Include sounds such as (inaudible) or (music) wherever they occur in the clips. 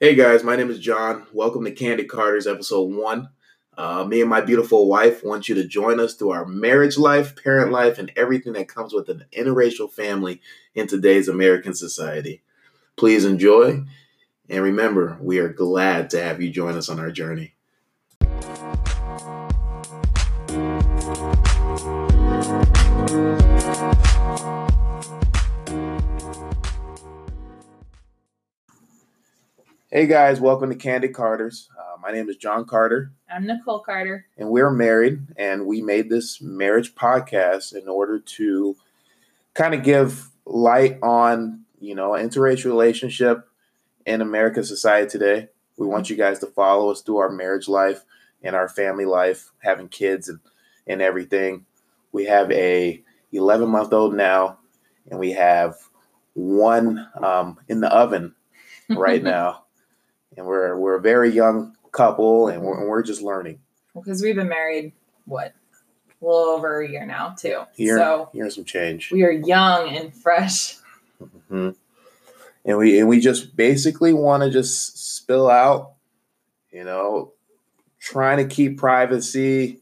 Hey guys, my name is John. Welcome to Candid Carters, episode one. Uh, me and my beautiful wife want you to join us through our marriage life, parent life, and everything that comes with an interracial family in today's American society. Please enjoy, and remember, we are glad to have you join us on our journey. Hey guys, welcome to Candid Carters. Uh, my name is John Carter, I'm Nicole Carter. and we're married. And we made this marriage podcast in order to kind of give light on, you know, interracial relationship in American society today. We want you guys to follow us through our marriage life and our family life, having kids and, and everything. We have a 11 month old now, and we have one um, in the oven right (laughs) now. And we're we're a very young couple, and we're, and we're just learning. Because we've been married, what, a little over a year now, too. Here, So here's some change. we are young and fresh. Mhm. And we and we just basically want to just spill out, you know, trying to keep privacy,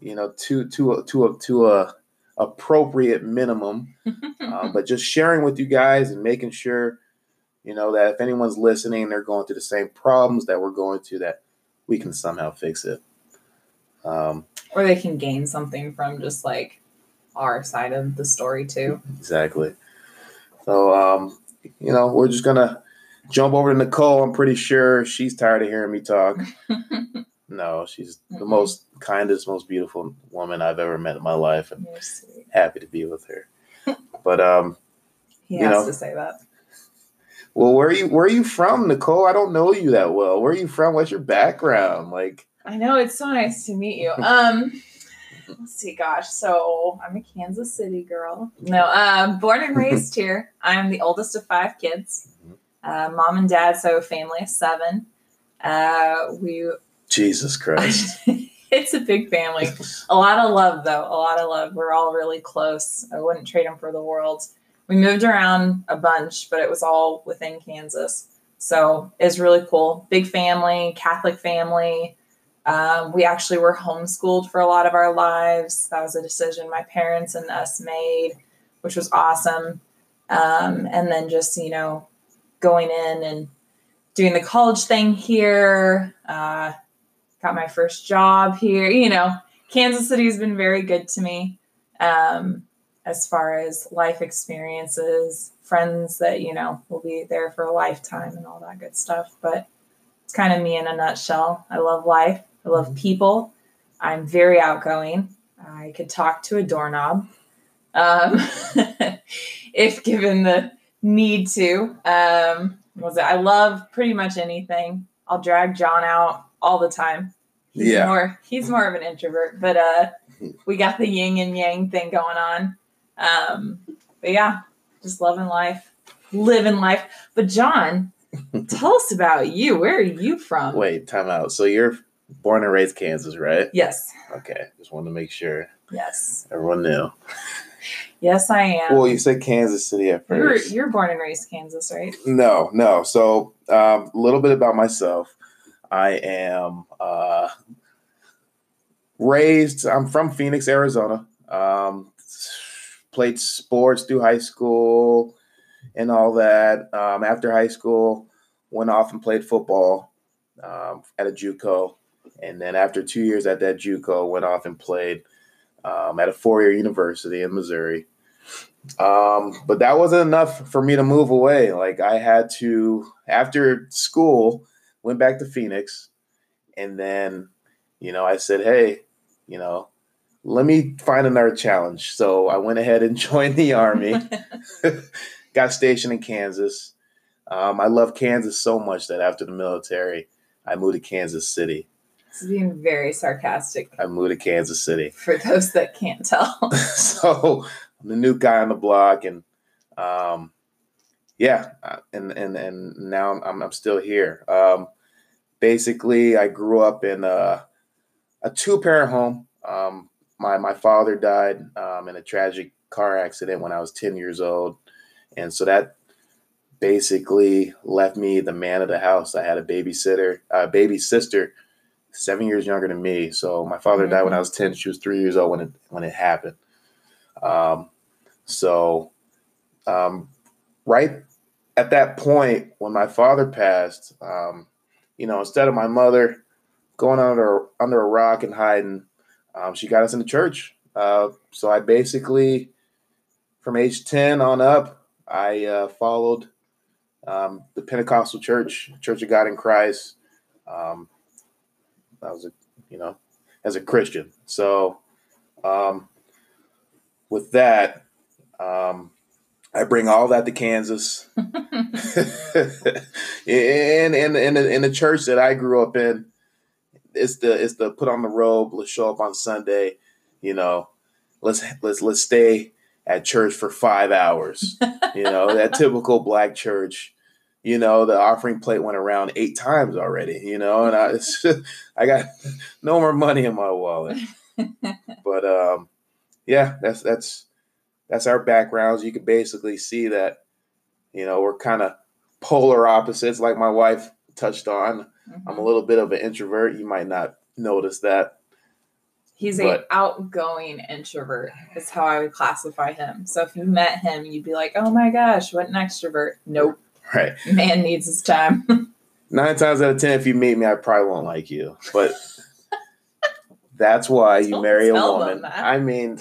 you know, to to a, to a to a appropriate minimum, (laughs) uh, but just sharing with you guys and making sure, you know, that if anyone's listening, they're going through the same problems that we're going through, that we can somehow fix it. Um, or they can gain something from just like our side of the story, too. Exactly. So, um, you know, we're just gonna jump over to Nicole. I'm pretty sure she's tired of hearing me talk. (laughs) No, she's the Mhm. most kindest, most beautiful woman I've ever met in my life, and happy to be with her. But um, He You has know. to say that. Well, where are you? Where are you from, Nicole? I don't know you that well. Where are you from? What's your background? Like, I know it's so nice to meet you. Um, (laughs) let's see, gosh. So I'm a Kansas City girl. No, uh, born and raised (laughs) here. I'm the oldest of five kids. Uh, mom and dad, so family of seven. Uh, we Jesus Christ. (laughs) it's a big family. A lot of love, though. A lot of love. We're all really close. I wouldn't trade them for the world. We moved around a bunch, but it was all within Kansas. So it's really cool. Big family, Catholic family. Um, we actually were homeschooled for a lot of our lives. That was a decision my parents and us made, which was awesome. Um, and then just, you know, going in and doing the college thing here, uh, got my first job here. You know, Kansas City has been very good to me um, as far as life experiences, friends that, you know, will be there for a lifetime and all that good stuff. But it's kind of me in a nutshell. I love life, I love people. I'm very outgoing. I could talk to a doorknob um, (laughs) if given the need to. Um, was it? I love pretty much anything. I'll drag John out all the time. He's Yeah. more he's more of an introvert, but uh we got the yin and yang thing going on. Um but yeah, just loving life, living life. But John, (laughs) tell us about you. Where are you from? Wait, time out. So you're born and raised Kansas, right? Yes. Okay, just wanted to make sure Yes. everyone knew. Yes, I am. Well, you said Kansas City at first. you're born and raised Kansas, right? No, no. So um, a little bit about myself. I am uh, raised. I'm from Phoenix, Arizona. Played sports through high school and all that. Um, after high school, went off and played football um, at a JUCO, and then after two years at that JUCO, went off and played um, at a four-year university in Missouri. Um, but that wasn't enough for me to move away. Like I had to after school, went back to Phoenix, and then, you know, I said, hey, you know, let me find another challenge. So I went ahead and (laughs) joined the army. (laughs) Got stationed in Kansas. Um, I love Kansas so much that after the military, I moved to Kansas City. It's being very sarcastic I moved to Kansas City. for those that can't tell. (laughs) so I'm the new guy on the block, and um, yeah, uh, and and and now I'm I'm still here. Um, basically, I grew up in a, a two parent home. Um, my my father died um, in a tragic car accident when I was ten years old, and so that basically left me the man of the house. I had a babysitter, a baby sister, seven years younger than me. So my father died when I was ten. She was three years old when it when it happened. Um, so um, right at that point when my father passed, um, you know, instead of my mother going under under a rock and hiding, um, she got us into church. Uh, so I basically, from age ten on up, I uh, followed um, the Pentecostal Church, Church of God in Christ. Um, I was a, you know, as a Christian. So, um, with that, um, I bring all that to Kansas, (laughs) (laughs) in in in the, in the church that I grew up in. It's the it's the put on the robe. Let's show up on Sunday. You know, let's let's let's stay at church for five hours. (laughs) You know, that typical black church you know the offering plate went around eight times already you know and i (laughs) i got no more money in my wallet (laughs) but um yeah that's that's that's our backgrounds you can basically see that you know we're kind of polar opposites like my wife touched on mm-hmm. i'm a little bit of an introvert you might not notice that He's but, a outgoing introvert. Is how I would classify him. So if you met him, you'd be like, "Oh my gosh, what an extrovert!" Nope. Right. Man needs his time. (laughs) Nine times out of ten, if you meet me, I probably won't like you. But (laughs) that's why you marry a woman. I mean,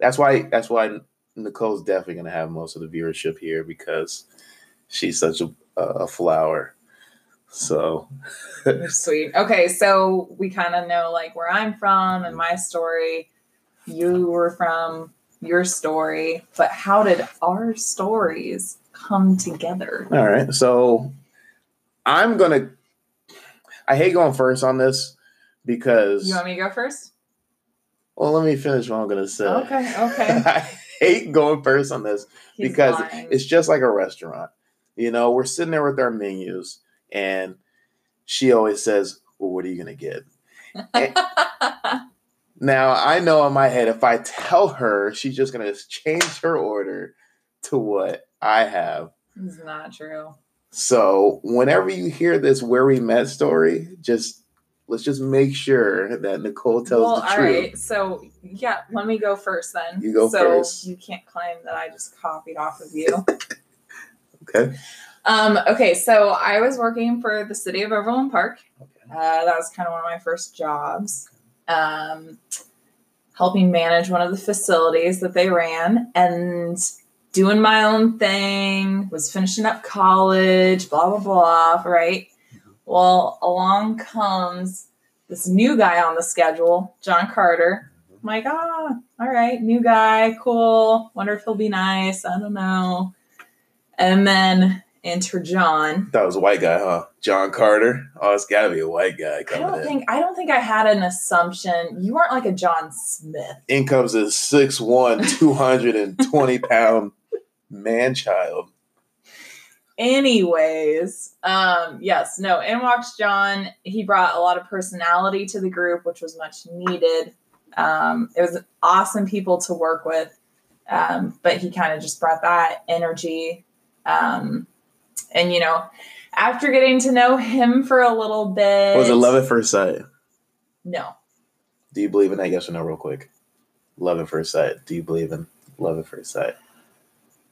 that's why that's why Nicole's definitely gonna have most of the viewership here because she's such a, a flower. So (laughs) sweet. Okay, so we kind of know like where I'm from and my story. You were from your story, but how did our stories come together? All right. So I'm going to, I hate going first on this because. You want me to go first? Well, let me finish what I'm going to say. Okay. Okay. (laughs) I hate going first on this He's because lying. it's just like a restaurant. You know, we're sitting there with our menus and she always says, Well, what are you going to get? (laughs) now, I know in my head, if I tell her, she's just going to change her order to what I have. It's not true. So whenever you hear this where we met story, just let's just make sure that Nicole tells well, the truth. Well, all right. So yeah, let me go first then. You go so first. You can't claim that I just copied off of you. (laughs) okay. Um, okay, so I was working for the city of Overland Park. Okay. Uh, that was kind of one of my first jobs. Um, helping manage one of the facilities that they ran. And doing my own thing, was finishing up college, blah, blah, blah, right? Well, along comes this new guy on the schedule, John Carter. I'm like, ah, all right, new guy, cool. Wonder if he'll be nice. I don't know. And then enter John. That was a white guy, huh? John Carter. Oh, it's got to be a white guy I don't in. think I don't think I had an assumption. You weren't like a John Smith. In comes a 6'1", (laughs) 220 pound man child. Anyways, um, yes, no, in walks John. He brought a lot of personality to the group, which was much needed. Um, it was awesome people to work with, um, but he kind of just brought that energy. Um, and you know, after getting to know him for a little bit, was it love at first sight? No. Do you believe in that? Yes or no, real quick. Love at first sight. Do you believe in love at first sight?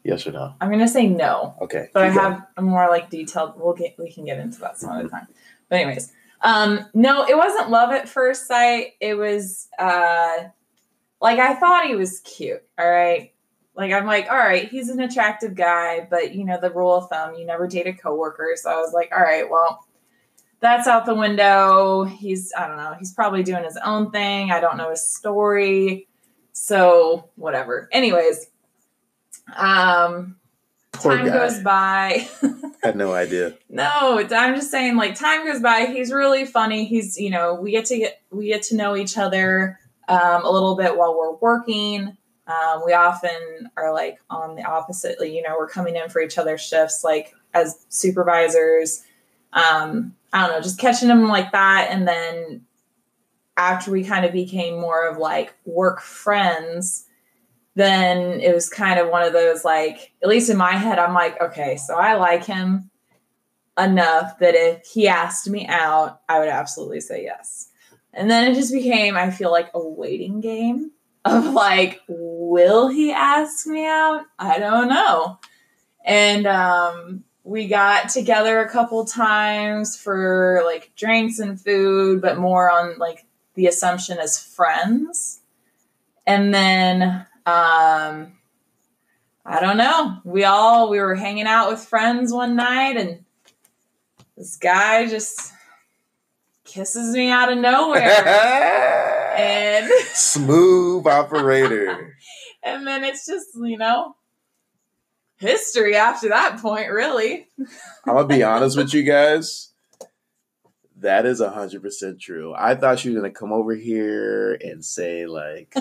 Yes or no? I'm gonna say no. Okay. But I have a more like detailed. We'll get we can get into that some other time. But anyways, um, no, it wasn't love at first sight. It was uh, like I thought he was cute. All right. Like I'm like, all right, he's an attractive guy, but you know the rule of thumb, you never date a coworker. So I was like, all right, well, that's out the window. He's I don't know. He's probably doing his own thing. I don't know his story. So whatever. Anyways, um, Poor time guy. goes by. I (laughs) had no idea. No, I'm just saying, like time goes by. He's really funny. He's, you know, we get to get we get to know each other um, a little bit while we're working. Um, we often are like on the opposite. You know, we're coming in for each other's shifts, like as supervisors. Um, I don't know, just catching them like that, and then after we kind of became more of like work friends then it was kind of one of those like, at least in my head, I'm like, okay, so I like him enough that if he asked me out, I would absolutely say yes. And then it just became, I feel like, a waiting game of like, will he ask me out? I don't know. And um, we got together a couple times for like drinks and food, but more on like the assumption as friends. And then um, I don't know. We all we were hanging out with friends one night and this guy just kisses me out of (laughs) nowhere. And (laughs) smooth operator. (laughs) and then it's just, you know, history after that point, really. I'm gonna be (laughs) honest with you guys. That is hundred percent true. I thought she was gonna come over here and say like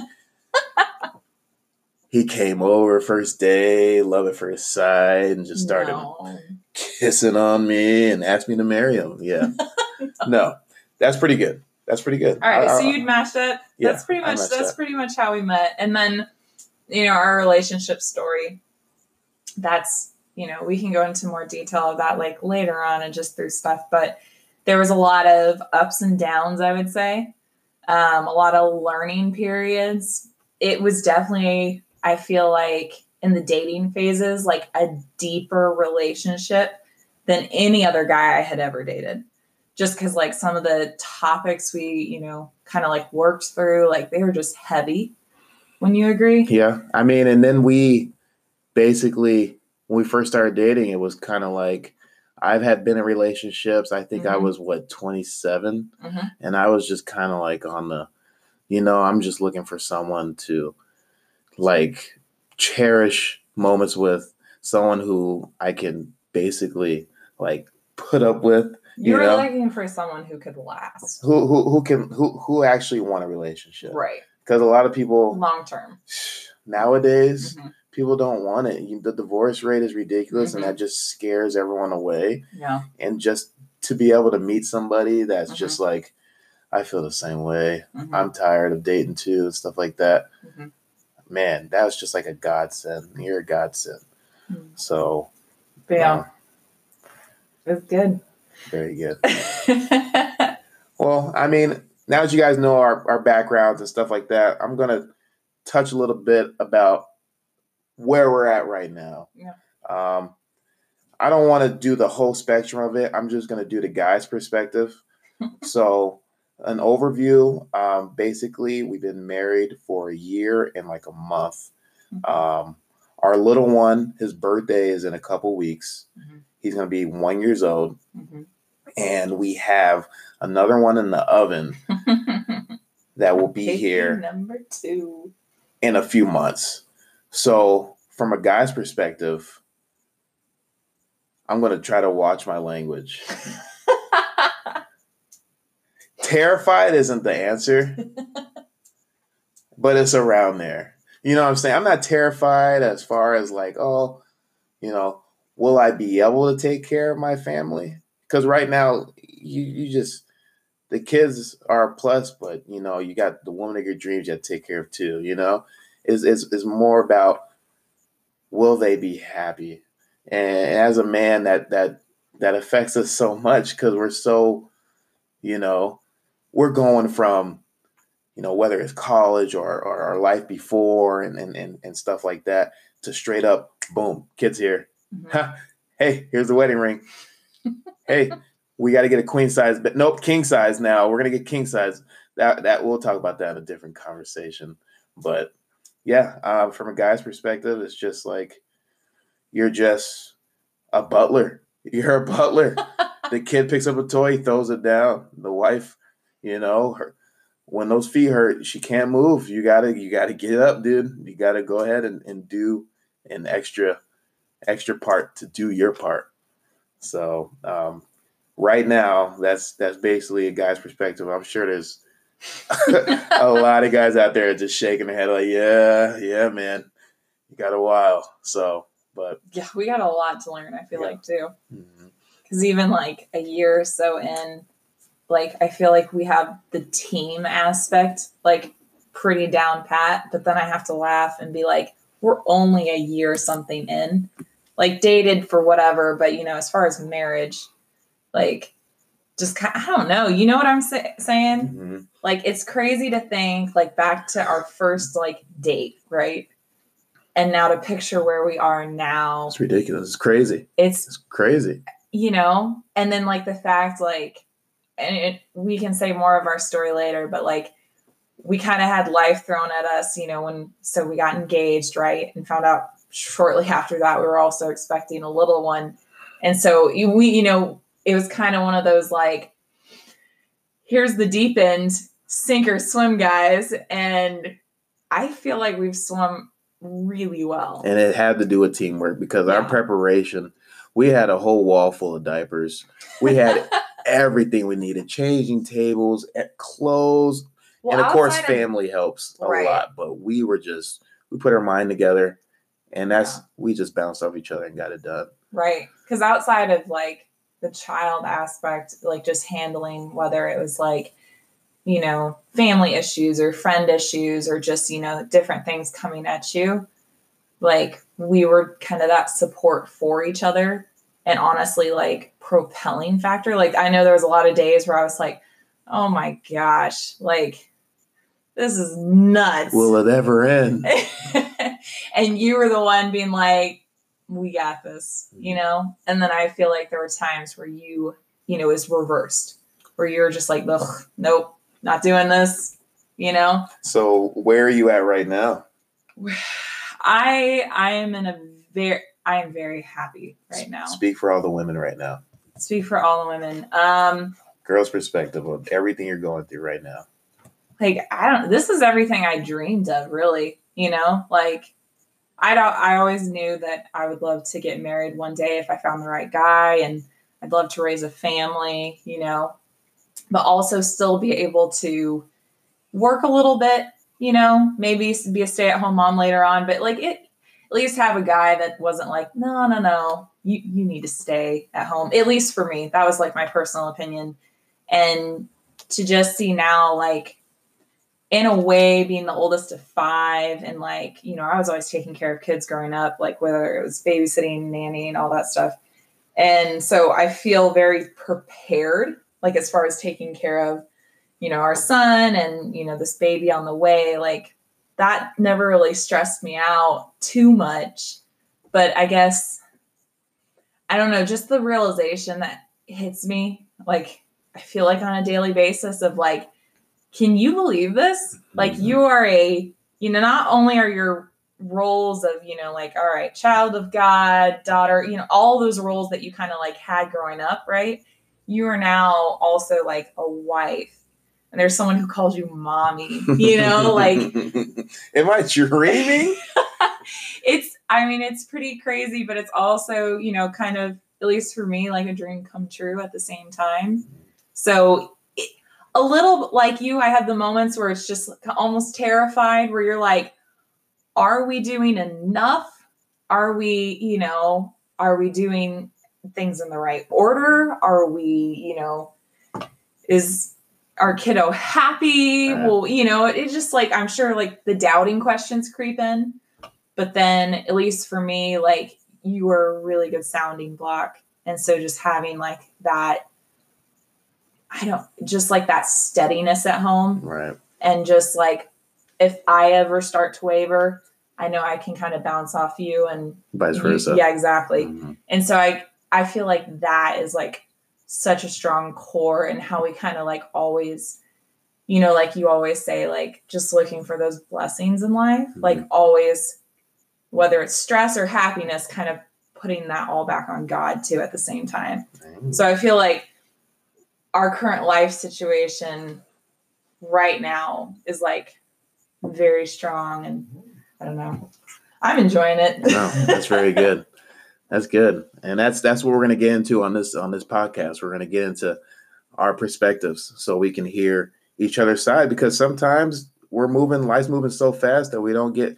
he came over first day, love at first sight, and just started No. kissing on me and asked me to marry him. Yeah. no, that's pretty good. That's pretty good. All right, I- so you'd match that. Yeah, that's pretty much that's that. pretty much how we met. And then, you know, our relationship story. That's you know we can go into more detail of that like later on and just through stuff. But there was a lot of ups and downs. I would say, um, a lot of learning periods. It was definitely I feel like in the dating phases like a deeper relationship than any other guy I had ever dated just because like some of the topics we you know kind of like worked through like they were just heavy when you agree Yeah, I mean, and then we basically when we first started dating, it was kind of like I've had been in relationships. I think I Mhm. was what 27, Mhm. and I was just kind of like on the, you know, I'm just looking for someone to like cherish moments with, someone who I can basically like put up with, you You know? looking for someone who could last who who who can who who actually want a relationship. right Because a lot of people long term (sighs) nowadays Mhm. people don't want it. The divorce rate is ridiculous, Mhm. and that just scares everyone away. yeah And just to be able to meet somebody that's Mhm. just like, I feel the same way. Mhm. I'm tired of dating too, and stuff like that. Mhm. Man, that was just like a godsend. You're a godsend. Mhm. So, yeah uh, it's good very good. (laughs) Well, I mean, now that you guys know our, our backgrounds and stuff like that, I'm gonna touch a little bit about where we're at right now. Yeah. Um, I don't want to do the whole spectrum of it. I'm just gonna do the guy's perspective. (laughs) so, an overview. Um, basically, we've been married for a year and like a month. Um, our little one, his birthday is in a couple weeks. Mhm. He's gonna be one years old, Mhm. and we have another one in the oven (laughs) that will be Baby here number two in a few months. So, from a guy's perspective, I'm going to try to watch my language. (laughs) Terrified isn't the answer, but it's around there. You know what I'm saying? I'm not terrified as far as like, oh, you know, will I be able to take care of my family? Because right now, you, you just, the kids are a plus, but you know, you got the woman of your dreams you have to take care of too, you know? Is is is more about will they be happy? And as a man that that that affects us so much because we're so, you know, we're going from, you know, whether it's college or, or our life before and, and, and, and stuff like that to straight up, boom, kids here. Mhm. (laughs) hey, here's the wedding ring. (laughs) hey, we got to get a queen size, but nope, king size now. We're gonna get king size. That that we'll talk about that in a different conversation. But yeah, uh, from a guy's perspective, it's just like you're just a butler. (laughs) You're a butler. the kid picks up a toy, throws it down. The wife, you know, her when those feet hurt, she can't move. You gotta you gotta get up, dude. You gotta go ahead and, and do an extra extra part to do your part. So um, right now, that's that's basically a guy's perspective. I'm sure there's (laughs) a lot of guys out there just shaking their head like, yeah, yeah, man, you got a while. So, but yeah we got a lot to learn i feel Yeah. like too because even like a year or so in like i feel like we have the team aspect like pretty down pat, but then I have to laugh and be like, we're only a year something in. Like dated for whatever, but you know, as far as marriage, like just I don't know. You know what I'm say- saying? hmm Like it's crazy to think like back to our first like date, right? And now to picture where we are now. It's ridiculous. It's crazy. It's It's crazy. you know and then like the fact like and it, we can say more of our story later but like we kind of had life thrown at us you know when so we got engaged right and found out shortly after that we were also expecting a little one and so you- we you know it was kind of one of those like here's the deep end sink or swim guys and i feel like we've swum really well And it had to do with teamwork because our preparation, we had a whole wall full of diapers. We had (laughs) everything we needed changing tables, eh, clothes, Well, and of course, of- family helps a Right. lot. But we were just, we put our mind together and that's, Yeah. we just bounced off each other and got it done. Right. Because outside of like the child aspect, like just handling whether it was like, you know, family issues or friend issues or just, you know, different things coming at you, like we were kind of that support for each other and honestly, like propelling factor. Like I know there was a lot of days where I was like, oh my gosh, like this is nuts. Will it ever end? (laughs) (laughs) and you were the one being like, we got this, you know? And then I feel like there were times where you, you know, is reversed, where you're just like, ugh, nope, not doing this, you know? So where are you at right now? (sighs) I I am in a very I am very happy right now. Speak for all the women right now. Speak for all the women. Um Girl's perspective of everything you're going through right now. like I don't this is everything I dreamed of really, you know? Like I don't I always knew that I would love to get married one day if I found the right guy and I'd love to raise a family, you know, but also still be able to work a little bit, you know, maybe be a stay-at-home mom later on, but like it at least have a guy that wasn't like, no, no, no, you you need to stay at home. At least for me, that was like my personal opinion. And to just see now like in a way being the oldest of five and like you know i was always taking care of kids growing up like whether it was babysitting nanny and all that stuff. And so i feel very prepared like as far as taking care of you know our son and you know this baby on the way like that never really stressed me out too much. But i guess i don't know just the realization that hits me like i feel like on a daily basis of like can you believe this? Like Mhm. you are a, you know, not only are your roles of, you know, like, all right, child of God, daughter, you know, all those roles that you kind of like had growing up, right? You are now also like a wife. And there's someone who calls you mommy, you know, (laughs) like (laughs) Am I dreaming? (laughs) it's i mean it's pretty crazy but it's also you know kind of at least for me like a dream come true at the same time so a little like you i have the moments where it's just almost terrified where you're like are we doing enough? Are we you know are we doing things in the right order? Are we you know is our kiddo happy? Right. well you know it, it's just like i'm sure like the doubting questions creep in but then at least for me like you were a really good sounding block and so just having like that i don't just like that steadiness at home right. and just like if i ever start to waver i know i can kind of bounce off you and Vice you- versa. yeah exactly Mhm. and so i i feel like that is like such a strong core and how we kind of like always you know like you always say like just looking for those blessings in life like always whether it's stress or happiness kind of putting that all back on god too at the same time so I feel like our current life situation right now is like very strong and I don't know. I'm enjoying it. No, that's very (laughs) good. That's good, and that's that's what we're gonna get into on this on this podcast. We're gonna get into our perspectives so we can hear each other's side because sometimes we're moving, life's moving so fast that we don't get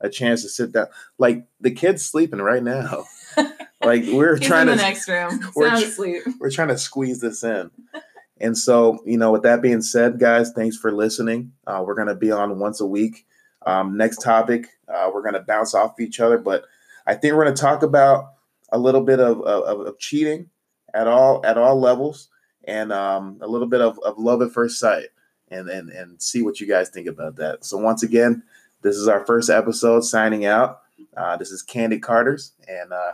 a chance to sit down. Like the kid's sleeping right now. Like we're He's trying in to the next room. (laughs) we're Sound asleep. we're trying to squeeze this in. And so, you know, with that being said, guys, thanks for listening. Uh, we're going to be on once a week. Um, next topic, uh, we're going to bounce off each other, but I think we're going to talk about a little bit of, of, of cheating at all at all levels, and um, a little bit of, of love at first sight, and, and and see what you guys think about that. So once again, this is our first episode. Signing out. Uh, this is Candid Carter's, and uh,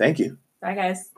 Thank you. Bye, guys.